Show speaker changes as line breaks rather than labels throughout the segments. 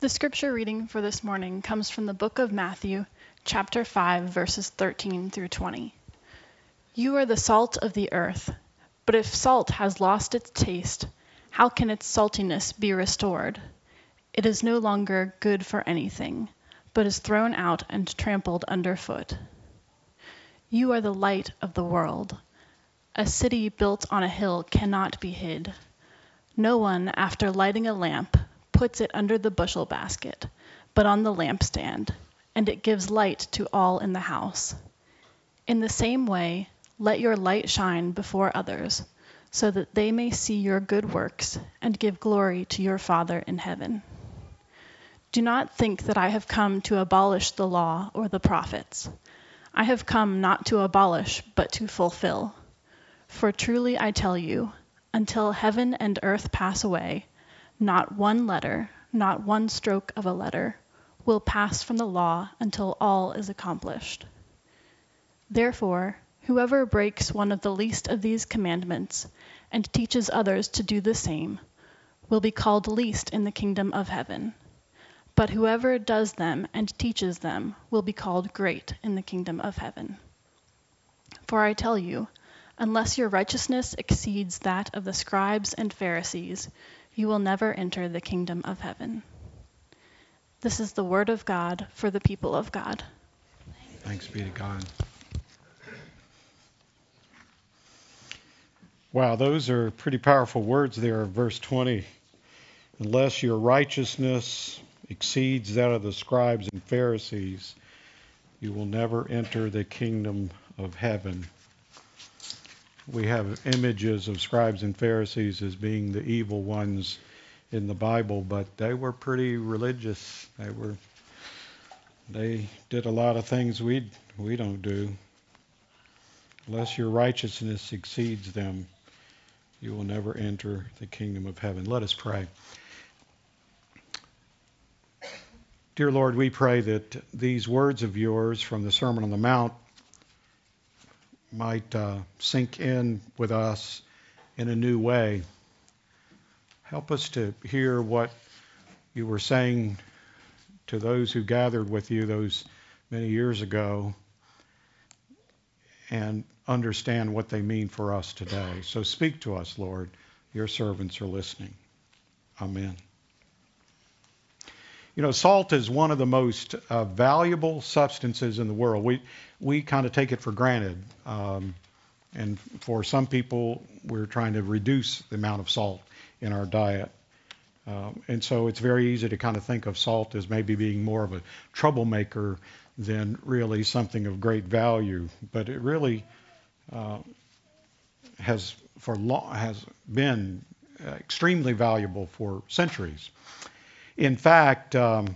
The scripture reading for this morning comes from the book of Matthew, chapter 5, verses 13 through 20. You are the salt of the earth, but if salt has lost its taste, how can its saltiness be restored? It is no longer good for anything, but is thrown out and trampled underfoot. You are the light of the world. A city built on a hill cannot be hid. No one, after lighting a lamp, puts it under the bushel basket, but on the lampstand, and it gives light to all in the house. In the same way, let your light shine before others, so that they may see your good works and give glory to your Father in heaven. Do not think that I have come to abolish the law or the prophets. I have come not to abolish, but to fulfill. For truly I tell you, until heaven and earth pass away, not one letter, not one stroke of a letter, will pass from the law until all is accomplished. Therefore, whoever breaks one of the least of these commandments and teaches others to do the same will be called least in the kingdom of heaven. But whoever does them and teaches them will be called great in the kingdom of heaven. For I tell you, unless your righteousness exceeds that of the scribes and Pharisees, you will never enter the kingdom of heaven. This is the word of God for the people of God.
Thanks be to God. Wow, those are pretty powerful words there, verse 20. Unless your righteousness exceeds that of the scribes and Pharisees, you will never enter the kingdom of heaven. We have images of scribes and Pharisees as being the evil ones in the Bible, but they were pretty religious. They were they did a lot of things we we don't do. Unless your righteousness exceeds them, you will never enter the kingdom of heaven. Let us pray. Dear Lord, we pray that these words of yours from the Sermon on the Mount might uh, sink in with us in a new way. Help us to hear what you were saying to those who gathered with you those many years ago and understand what they mean for us today. So speak to us, Lord. Your servants are listening. Amen. You know, salt is one of the most uh, valuable substances in the world. We we kind of take it for granted, um, and for some people, we're trying to reduce the amount of salt in our diet. Um, and so it's very easy to kind of think of salt as maybe being more of a troublemaker than really something of great value. But it really uh, has for long, has been uh, extremely valuable for centuries. In fact, um,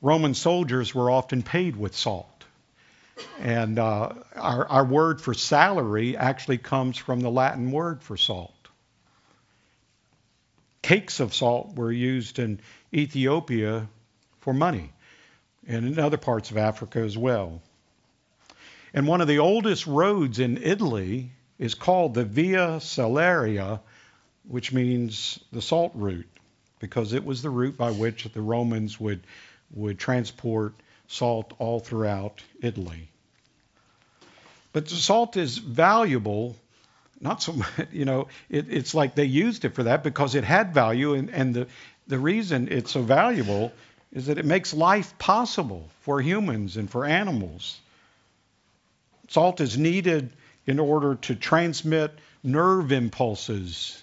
Roman soldiers were often paid with salt. And uh, our, our word for salary actually comes from the Latin word for salt. Cakes of salt were used in Ethiopia for money and in other parts of Africa as well. And one of the oldest roads in Italy is called the Via Salaria, which means the salt route because it was the route by which the Romans would, would transport salt all throughout Italy. But salt is valuable, not so much, you know, it, it's like they used it for that because it had value, and, and the, the reason it's so valuable is that it makes life possible for humans and for animals. Salt is needed in order to transmit nerve impulses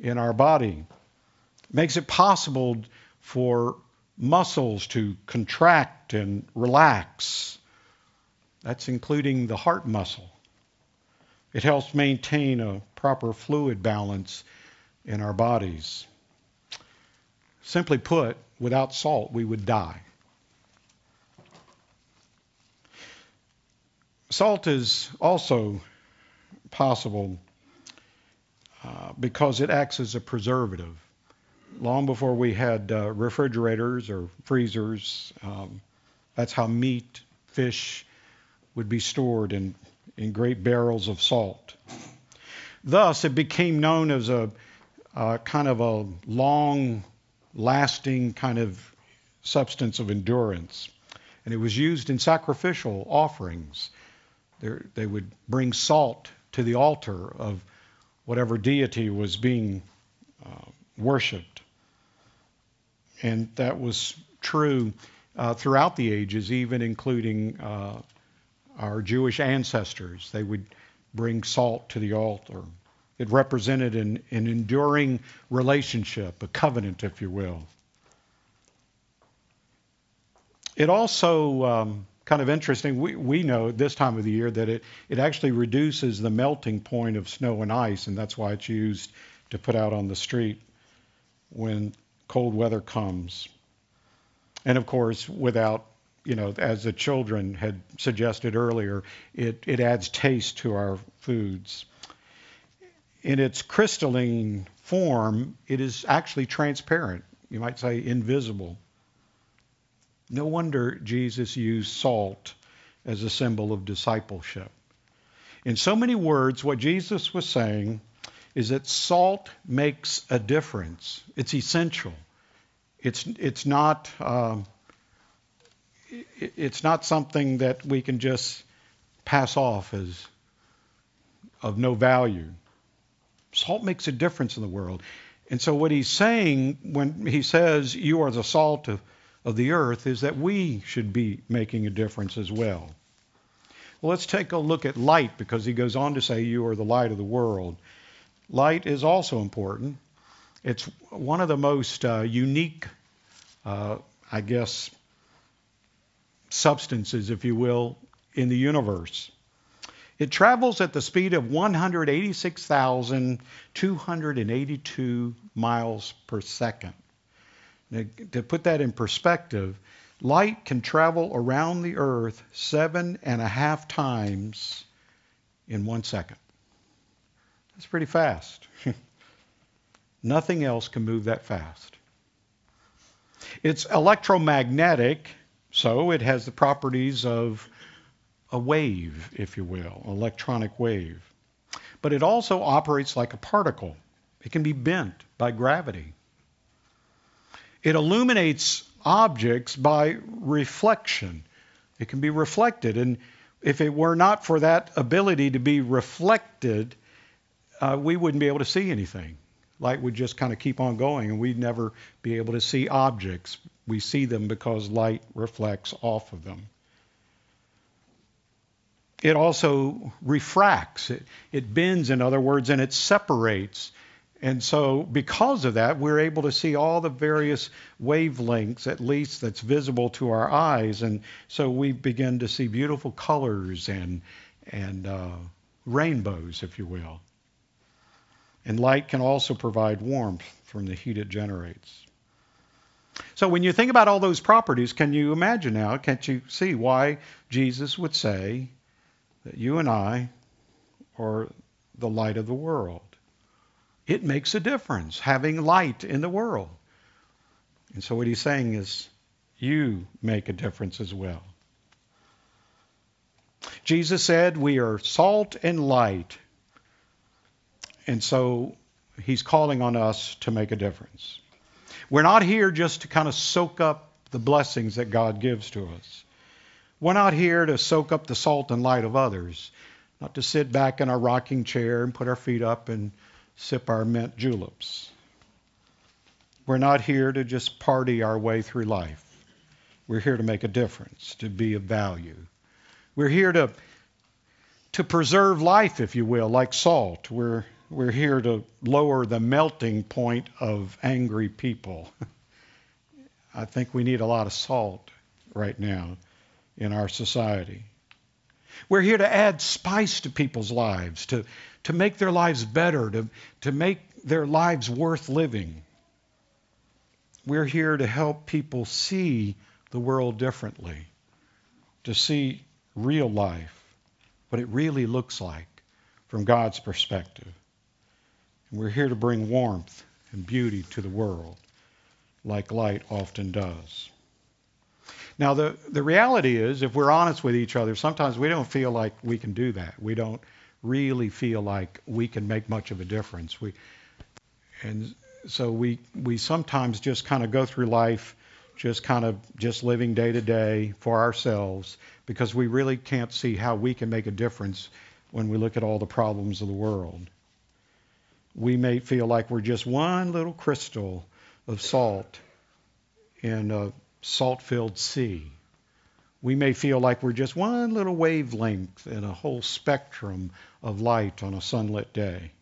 in our body makes it possible for muscles to contract and relax. That's including the heart muscle. It helps maintain a proper fluid balance in our bodies. Simply put, without salt, we would die. Salt is also possible uh, because it acts as a preservative long before we had uh, refrigerators or freezers. Um, that's how meat, fish would be stored in, in great barrels of salt. Thus, it became known as a uh, kind of a long lasting kind of substance of endurance. And it was used in sacrificial offerings. There, they would bring salt to the altar of whatever deity was being uh, worshiped. And that was true uh, throughout the ages, even including uh, our Jewish ancestors. They would bring salt to the altar. It represented an, an enduring relationship, a covenant, if you will. It also um, kind of interesting. We, we know at this time of the year that it, it actually reduces the melting point of snow and ice, and that's why it's used to put out on the street when cold weather comes. And of course, without, you know, as the children had suggested earlier, it, it adds taste to our foods. In its crystalline form, it is actually transparent. You might say invisible. No wonder Jesus used salt as a symbol of discipleship. In so many words, what Jesus was saying is that salt makes a difference. It's essential. It's it's not um, it's not something that we can just pass off as of no value. Salt makes a difference in the world. And so what he's saying when he says you are the salt of, of the earth is that we should be making a difference as well. Well, let's take a look at light because he goes on to say you are the light of the world. Light is also important. It's one of the most uh, unique, uh, I guess, substances, if you will, in the universe. It travels at the speed of 186,282 miles per second. Now, to put that in perspective, light can travel around the Earth seven and a half times in one second. That's pretty fast. Nothing else can move that fast. It's electromagnetic, so it has the properties of a wave, if you will, electronic wave. But it also operates like a particle. It can be bent by gravity. It illuminates objects by reflection. It can be reflected. And if it were not for that ability to be reflected, uh, we wouldn't be able to see anything. Light would just kind of keep on going, and we'd never be able to see objects. We see them because light reflects off of them. It also refracts, it, it bends, in other words, and it separates. And so, because of that, we're able to see all the various wavelengths, at least that's visible to our eyes. And so we begin to see beautiful colors and, and uh, rainbows, if you will. And light can also provide warmth from the heat it generates. So when you think about all those properties, can you imagine now, can't you see why Jesus would say that you and I are the light of the world? It makes a difference having light in the world. And so what he's saying is you make a difference as well. Jesus said we are salt and light. And so he's calling on us to make a difference. We're not here just to kind of soak up the blessings that God gives to us. We're not here to soak up the salt and light of others, not to sit back in our rocking chair and put our feet up and sip our mint juleps. We're not here to just party our way through life. We're here to make a difference, to be of value. We're here to, to preserve life, if you will, like salt. We're we're here to lower the melting point of angry people. I think we need a lot of salt right now in our society. We're here to add spice to people's lives, to, to make their lives better, to, to make their lives worth living. We're here to help people see the world differently, to see real life, what it really looks like from God's perspective. We're here to bring warmth and beauty to the world, like light often does. Now, the, the reality is, if we're honest with each other, sometimes we don't feel like we can do that. We don't really feel like we can make much of a difference. We, and so we, we sometimes just kind of go through life just kind of just living day to day for ourselves because we really can't see how we can make a difference when we look at all the problems of the world. We may feel like we're just one little crystal of salt in a salt filled sea. We may feel like we're just one little wavelength in a whole spectrum of light on a sunlit day.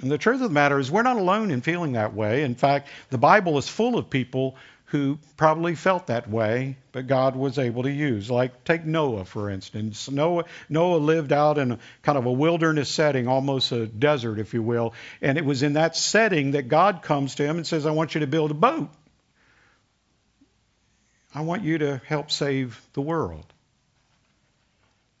And the truth of the matter is, we're not alone in feeling that way. In fact, the Bible is full of people who probably felt that way, but God was able to use. Like, take Noah, for instance. Noah, Noah lived out in a, kind of a wilderness setting, almost a desert, if you will. And it was in that setting that God comes to him and says, I want you to build a boat. I want you to help save the world.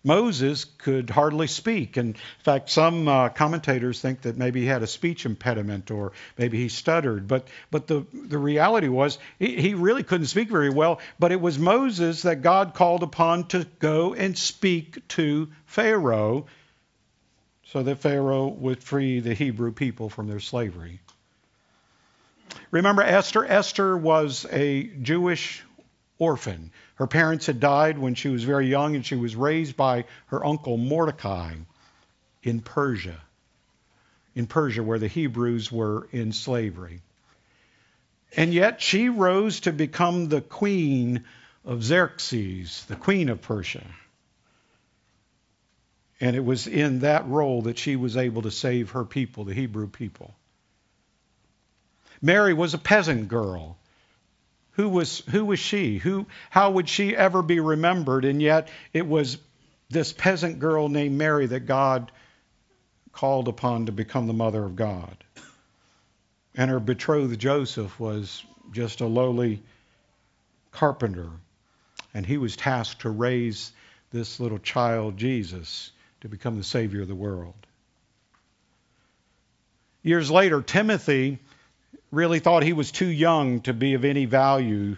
Moses could hardly speak. In fact, some uh, commentators think that maybe he had a speech impediment or maybe he stuttered. But, but the, the reality was he, he really couldn't speak very well. But it was Moses that God called upon to go and speak to Pharaoh so that Pharaoh would free the Hebrew people from their slavery. Remember Esther? Esther was a Jewish orphan. Her parents had died when she was very young, and she was raised by her uncle Mordecai in Persia, in Persia, where the Hebrews were in slavery. And yet she rose to become the queen of Xerxes, the queen of Persia. And it was in that role that she was able to save her people, the Hebrew people. Mary was a peasant girl who was, who was she? Who, how would she ever be remembered? And yet it was this peasant girl named Mary that God called upon to become the mother of God. And her betrothed Joseph was just a lowly carpenter. And he was tasked to raise this little child, Jesus, to become the Savior of the world. Years later, Timothy really thought he was too young to be of any value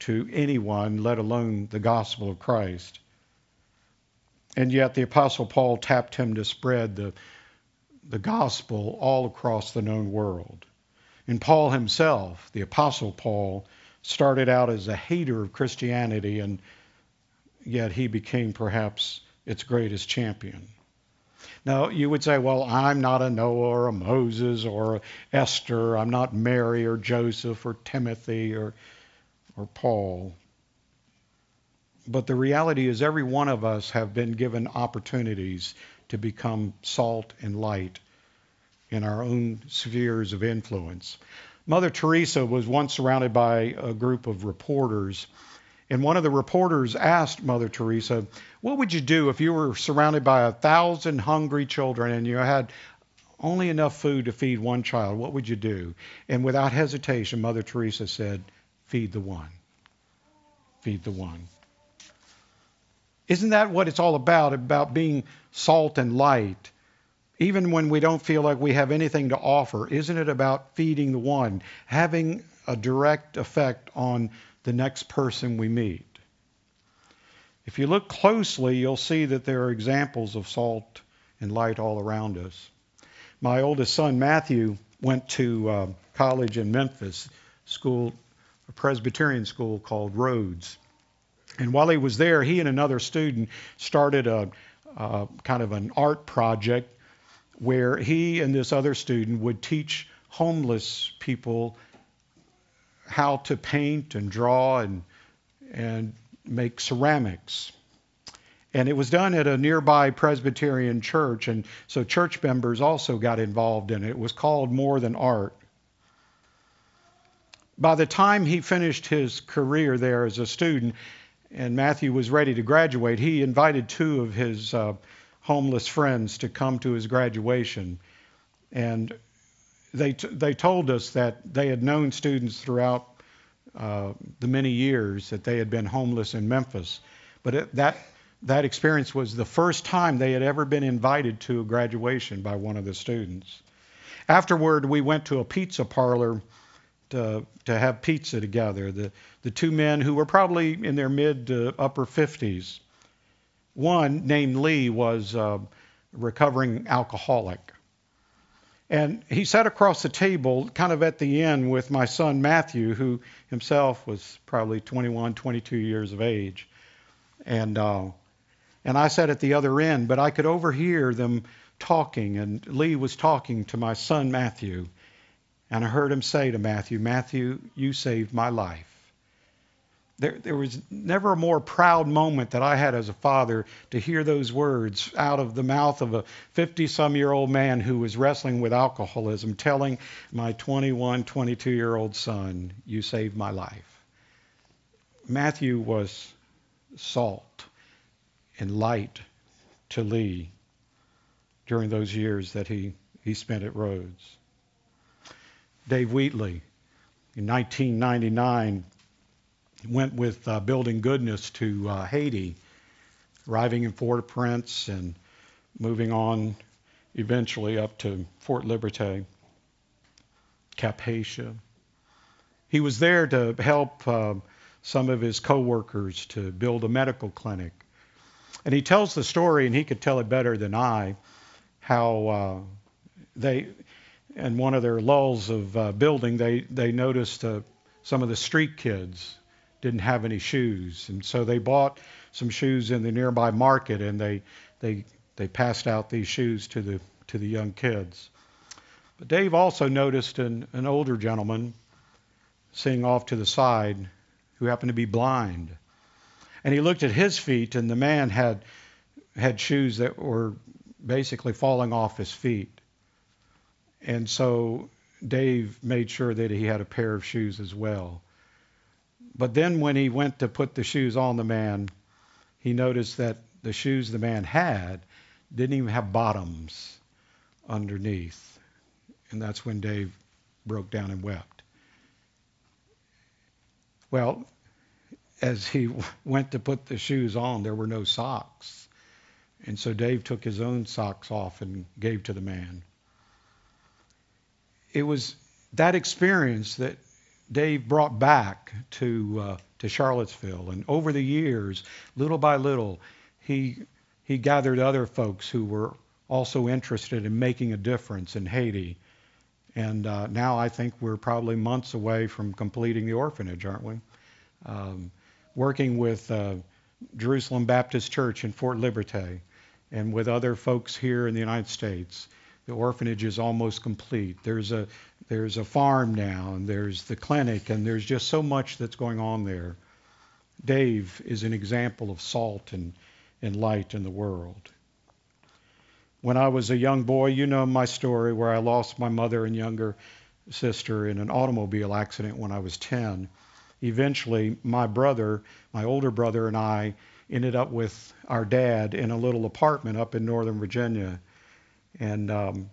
to anyone, let alone the gospel of Christ. And yet the Apostle Paul tapped him to spread the, the gospel all across the known world. And Paul himself, the Apostle Paul, started out as a hater of Christianity, and yet he became perhaps its greatest champion. Now, you would say, well, I'm not a Noah or a Moses or Esther. I'm not Mary or Joseph or Timothy or, or Paul. But the reality is, every one of us have been given opportunities to become salt and light in our own spheres of influence. Mother Teresa was once surrounded by a group of reporters and one of the reporters asked Mother Teresa, What would you do if you were surrounded by a thousand hungry children and you had only enough food to feed one child? What would you do? And without hesitation, Mother Teresa said, Feed the one. Feed the one. Isn't that what it's all about? About being salt and light? Even when we don't feel like we have anything to offer, isn't it about feeding the one, having a direct effect on the next person we meet. If you look closely, you'll see that there are examples of salt and light all around us. My oldest son, Matthew, went to uh, college in Memphis, school, a Presbyterian school called Rhodes. And while he was there, he and another student started a, a kind of an art project where he and this other student would teach homeless people how to paint and draw and and make ceramics. And it was done at a nearby Presbyterian church, and so church members also got involved in it. It was called More Than Art. By the time he finished his career there as a student, and Matthew was ready to graduate, he invited two of his uh, homeless friends to come to his graduation. And they, t- they told us that they had known students throughout uh, the many years that they had been homeless in Memphis. But it, that, that experience was the first time they had ever been invited to a graduation by one of the students. Afterward, we went to a pizza parlor to, to have pizza together. The, the two men who were probably in their mid to upper 50s. One, named Lee, was a recovering alcoholic. And he sat across the table, kind of at the end, with my son Matthew, who himself was probably 21, 22 years of age. And uh, and I sat at the other end, but I could overhear them talking, and Lee was talking to my son Matthew, and I heard him say to Matthew, Matthew, you saved my life. There, there was never a more proud moment that I had as a father to hear those words out of the mouth of a 50 some year old man who was wrestling with alcoholism, telling my 21, 22 year old son, You saved my life. Matthew was salt and light to Lee during those years that he, he spent at Rhodes. Dave Wheatley, in 1999, went with uh, Building Goodness to uh, Haiti, arriving in Fort Prince and moving on eventually up to Fort Liberté, Cap-Haïtien. He was there to help uh, some of his coworkers to build a medical clinic. And he tells the story, and he could tell it better than I, how uh, they, in one of their lulls of uh, building, they, they noticed uh, some of the street kids didn't have any shoes, and so they bought some shoes in the nearby market, and they they they passed out these shoes to the to the young kids. But Dave also noticed an, an older gentleman sitting off to the side who happened to be blind. And he looked at his feet, and the man had had shoes that were basically falling off his feet. And so Dave made sure that he had a pair of shoes as well. But then when he went to put the shoes on the man, he noticed that the shoes the man had didn't even have bottoms underneath. And that's when Dave broke down and wept. Well, as he went to put the shoes on, there were no socks. And so Dave took his own socks off and gave to the man. It was that experience that Dave brought back to uh, to Charlottesville, and over the years, little by little, he he gathered other folks who were also interested in making a difference in Haiti. And uh, now I think we're probably months away from completing the orphanage, aren't we? Um, working with uh, Jerusalem Baptist Church in Fort Liberté and with other folks here in the United States. The orphanage is almost complete. There's a there's a farm now, and there's the clinic, and there's just so much that's going on there. Dave is an example of salt and, and light in the world. When I was a young boy, you know my story where I lost my mother and younger sister in an automobile accident when I was 10. Eventually, my brother, my older brother, and I ended up with our dad in a little apartment up in Northern Virginia. And um,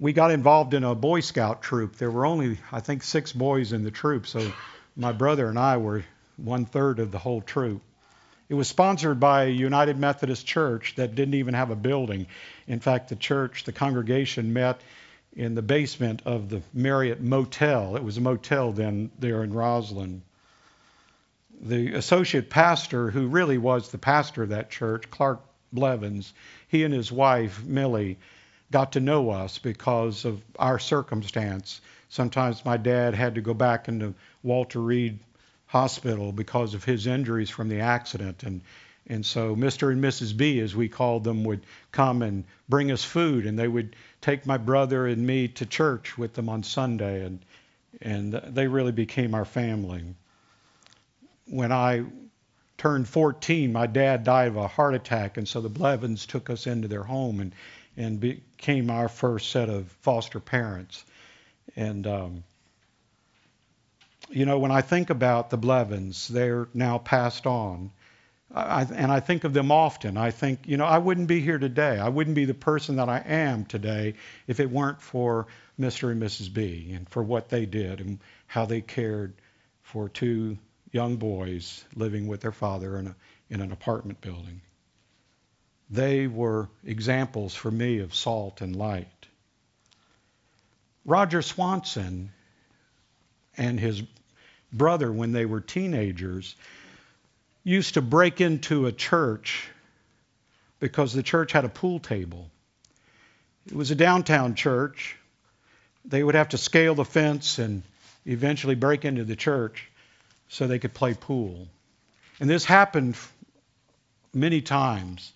we got involved in a Boy Scout troop. There were only, I think, six boys in the troop, so my brother and I were one third of the whole troop. It was sponsored by a United Methodist Church that didn't even have a building. In fact, the church, the congregation met in the basement of the Marriott Motel. It was a motel then there in Rosslyn. The associate pastor, who really was the pastor of that church, Clark Blevins, he and his wife, Millie, got to know us because of our circumstance. Sometimes my dad had to go back into Walter Reed Hospital because of his injuries from the accident, and and so Mr. and Mrs. B, as we called them, would come and bring us food, and they would take my brother and me to church with them on Sunday, and and they really became our family. When I turned 14, my dad died of a heart attack, and so the Blevins took us into their home, and and became our first set of foster parents. And, um, you know, when I think about the Blevins, they're now passed on. I, and I think of them often. I think, you know, I wouldn't be here today. I wouldn't be the person that I am today if it weren't for Mr. and Mrs. B and for what they did and how they cared for two young boys living with their father in, a, in an apartment building. They were examples for me of salt and light. Roger Swanson and his brother, when they were teenagers, used to break into a church because the church had a pool table. It was a downtown church, they would have to scale the fence and eventually break into the church so they could play pool. And this happened many times.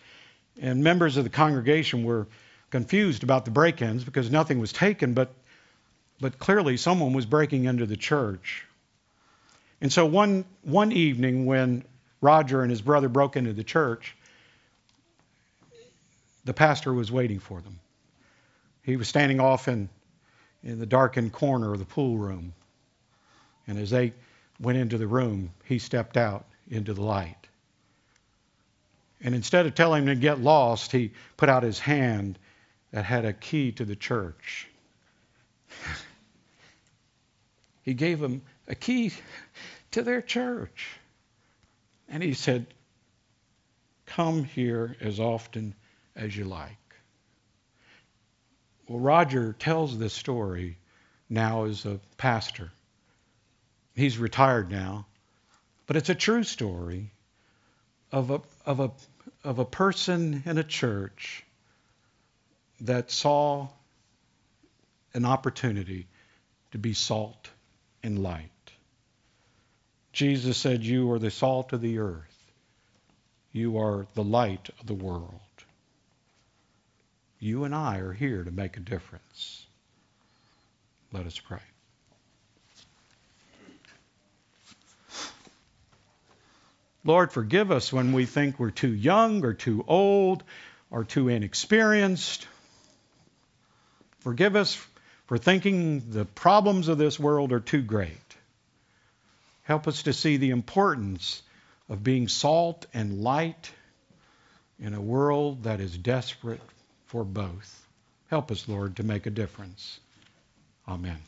And members of the congregation were confused about the break ins because nothing was taken, but, but clearly someone was breaking into the church. And so one, one evening when Roger and his brother broke into the church, the pastor was waiting for them. He was standing off in, in the darkened corner of the pool room. And as they went into the room, he stepped out into the light. And instead of telling him to get lost, he put out his hand that had a key to the church. he gave him a key to their church. And he said, Come here as often as you like. Well, Roger tells this story now as a pastor. He's retired now, but it's a true story of a, of a, of a person in a church that saw an opportunity to be salt and light. Jesus said, You are the salt of the earth. You are the light of the world. You and I are here to make a difference. Let us pray. Lord, forgive us when we think we're too young or too old or too inexperienced. Forgive us for thinking the problems of this world are too great. Help us to see the importance of being salt and light in a world that is desperate for both. Help us, Lord, to make a difference. Amen.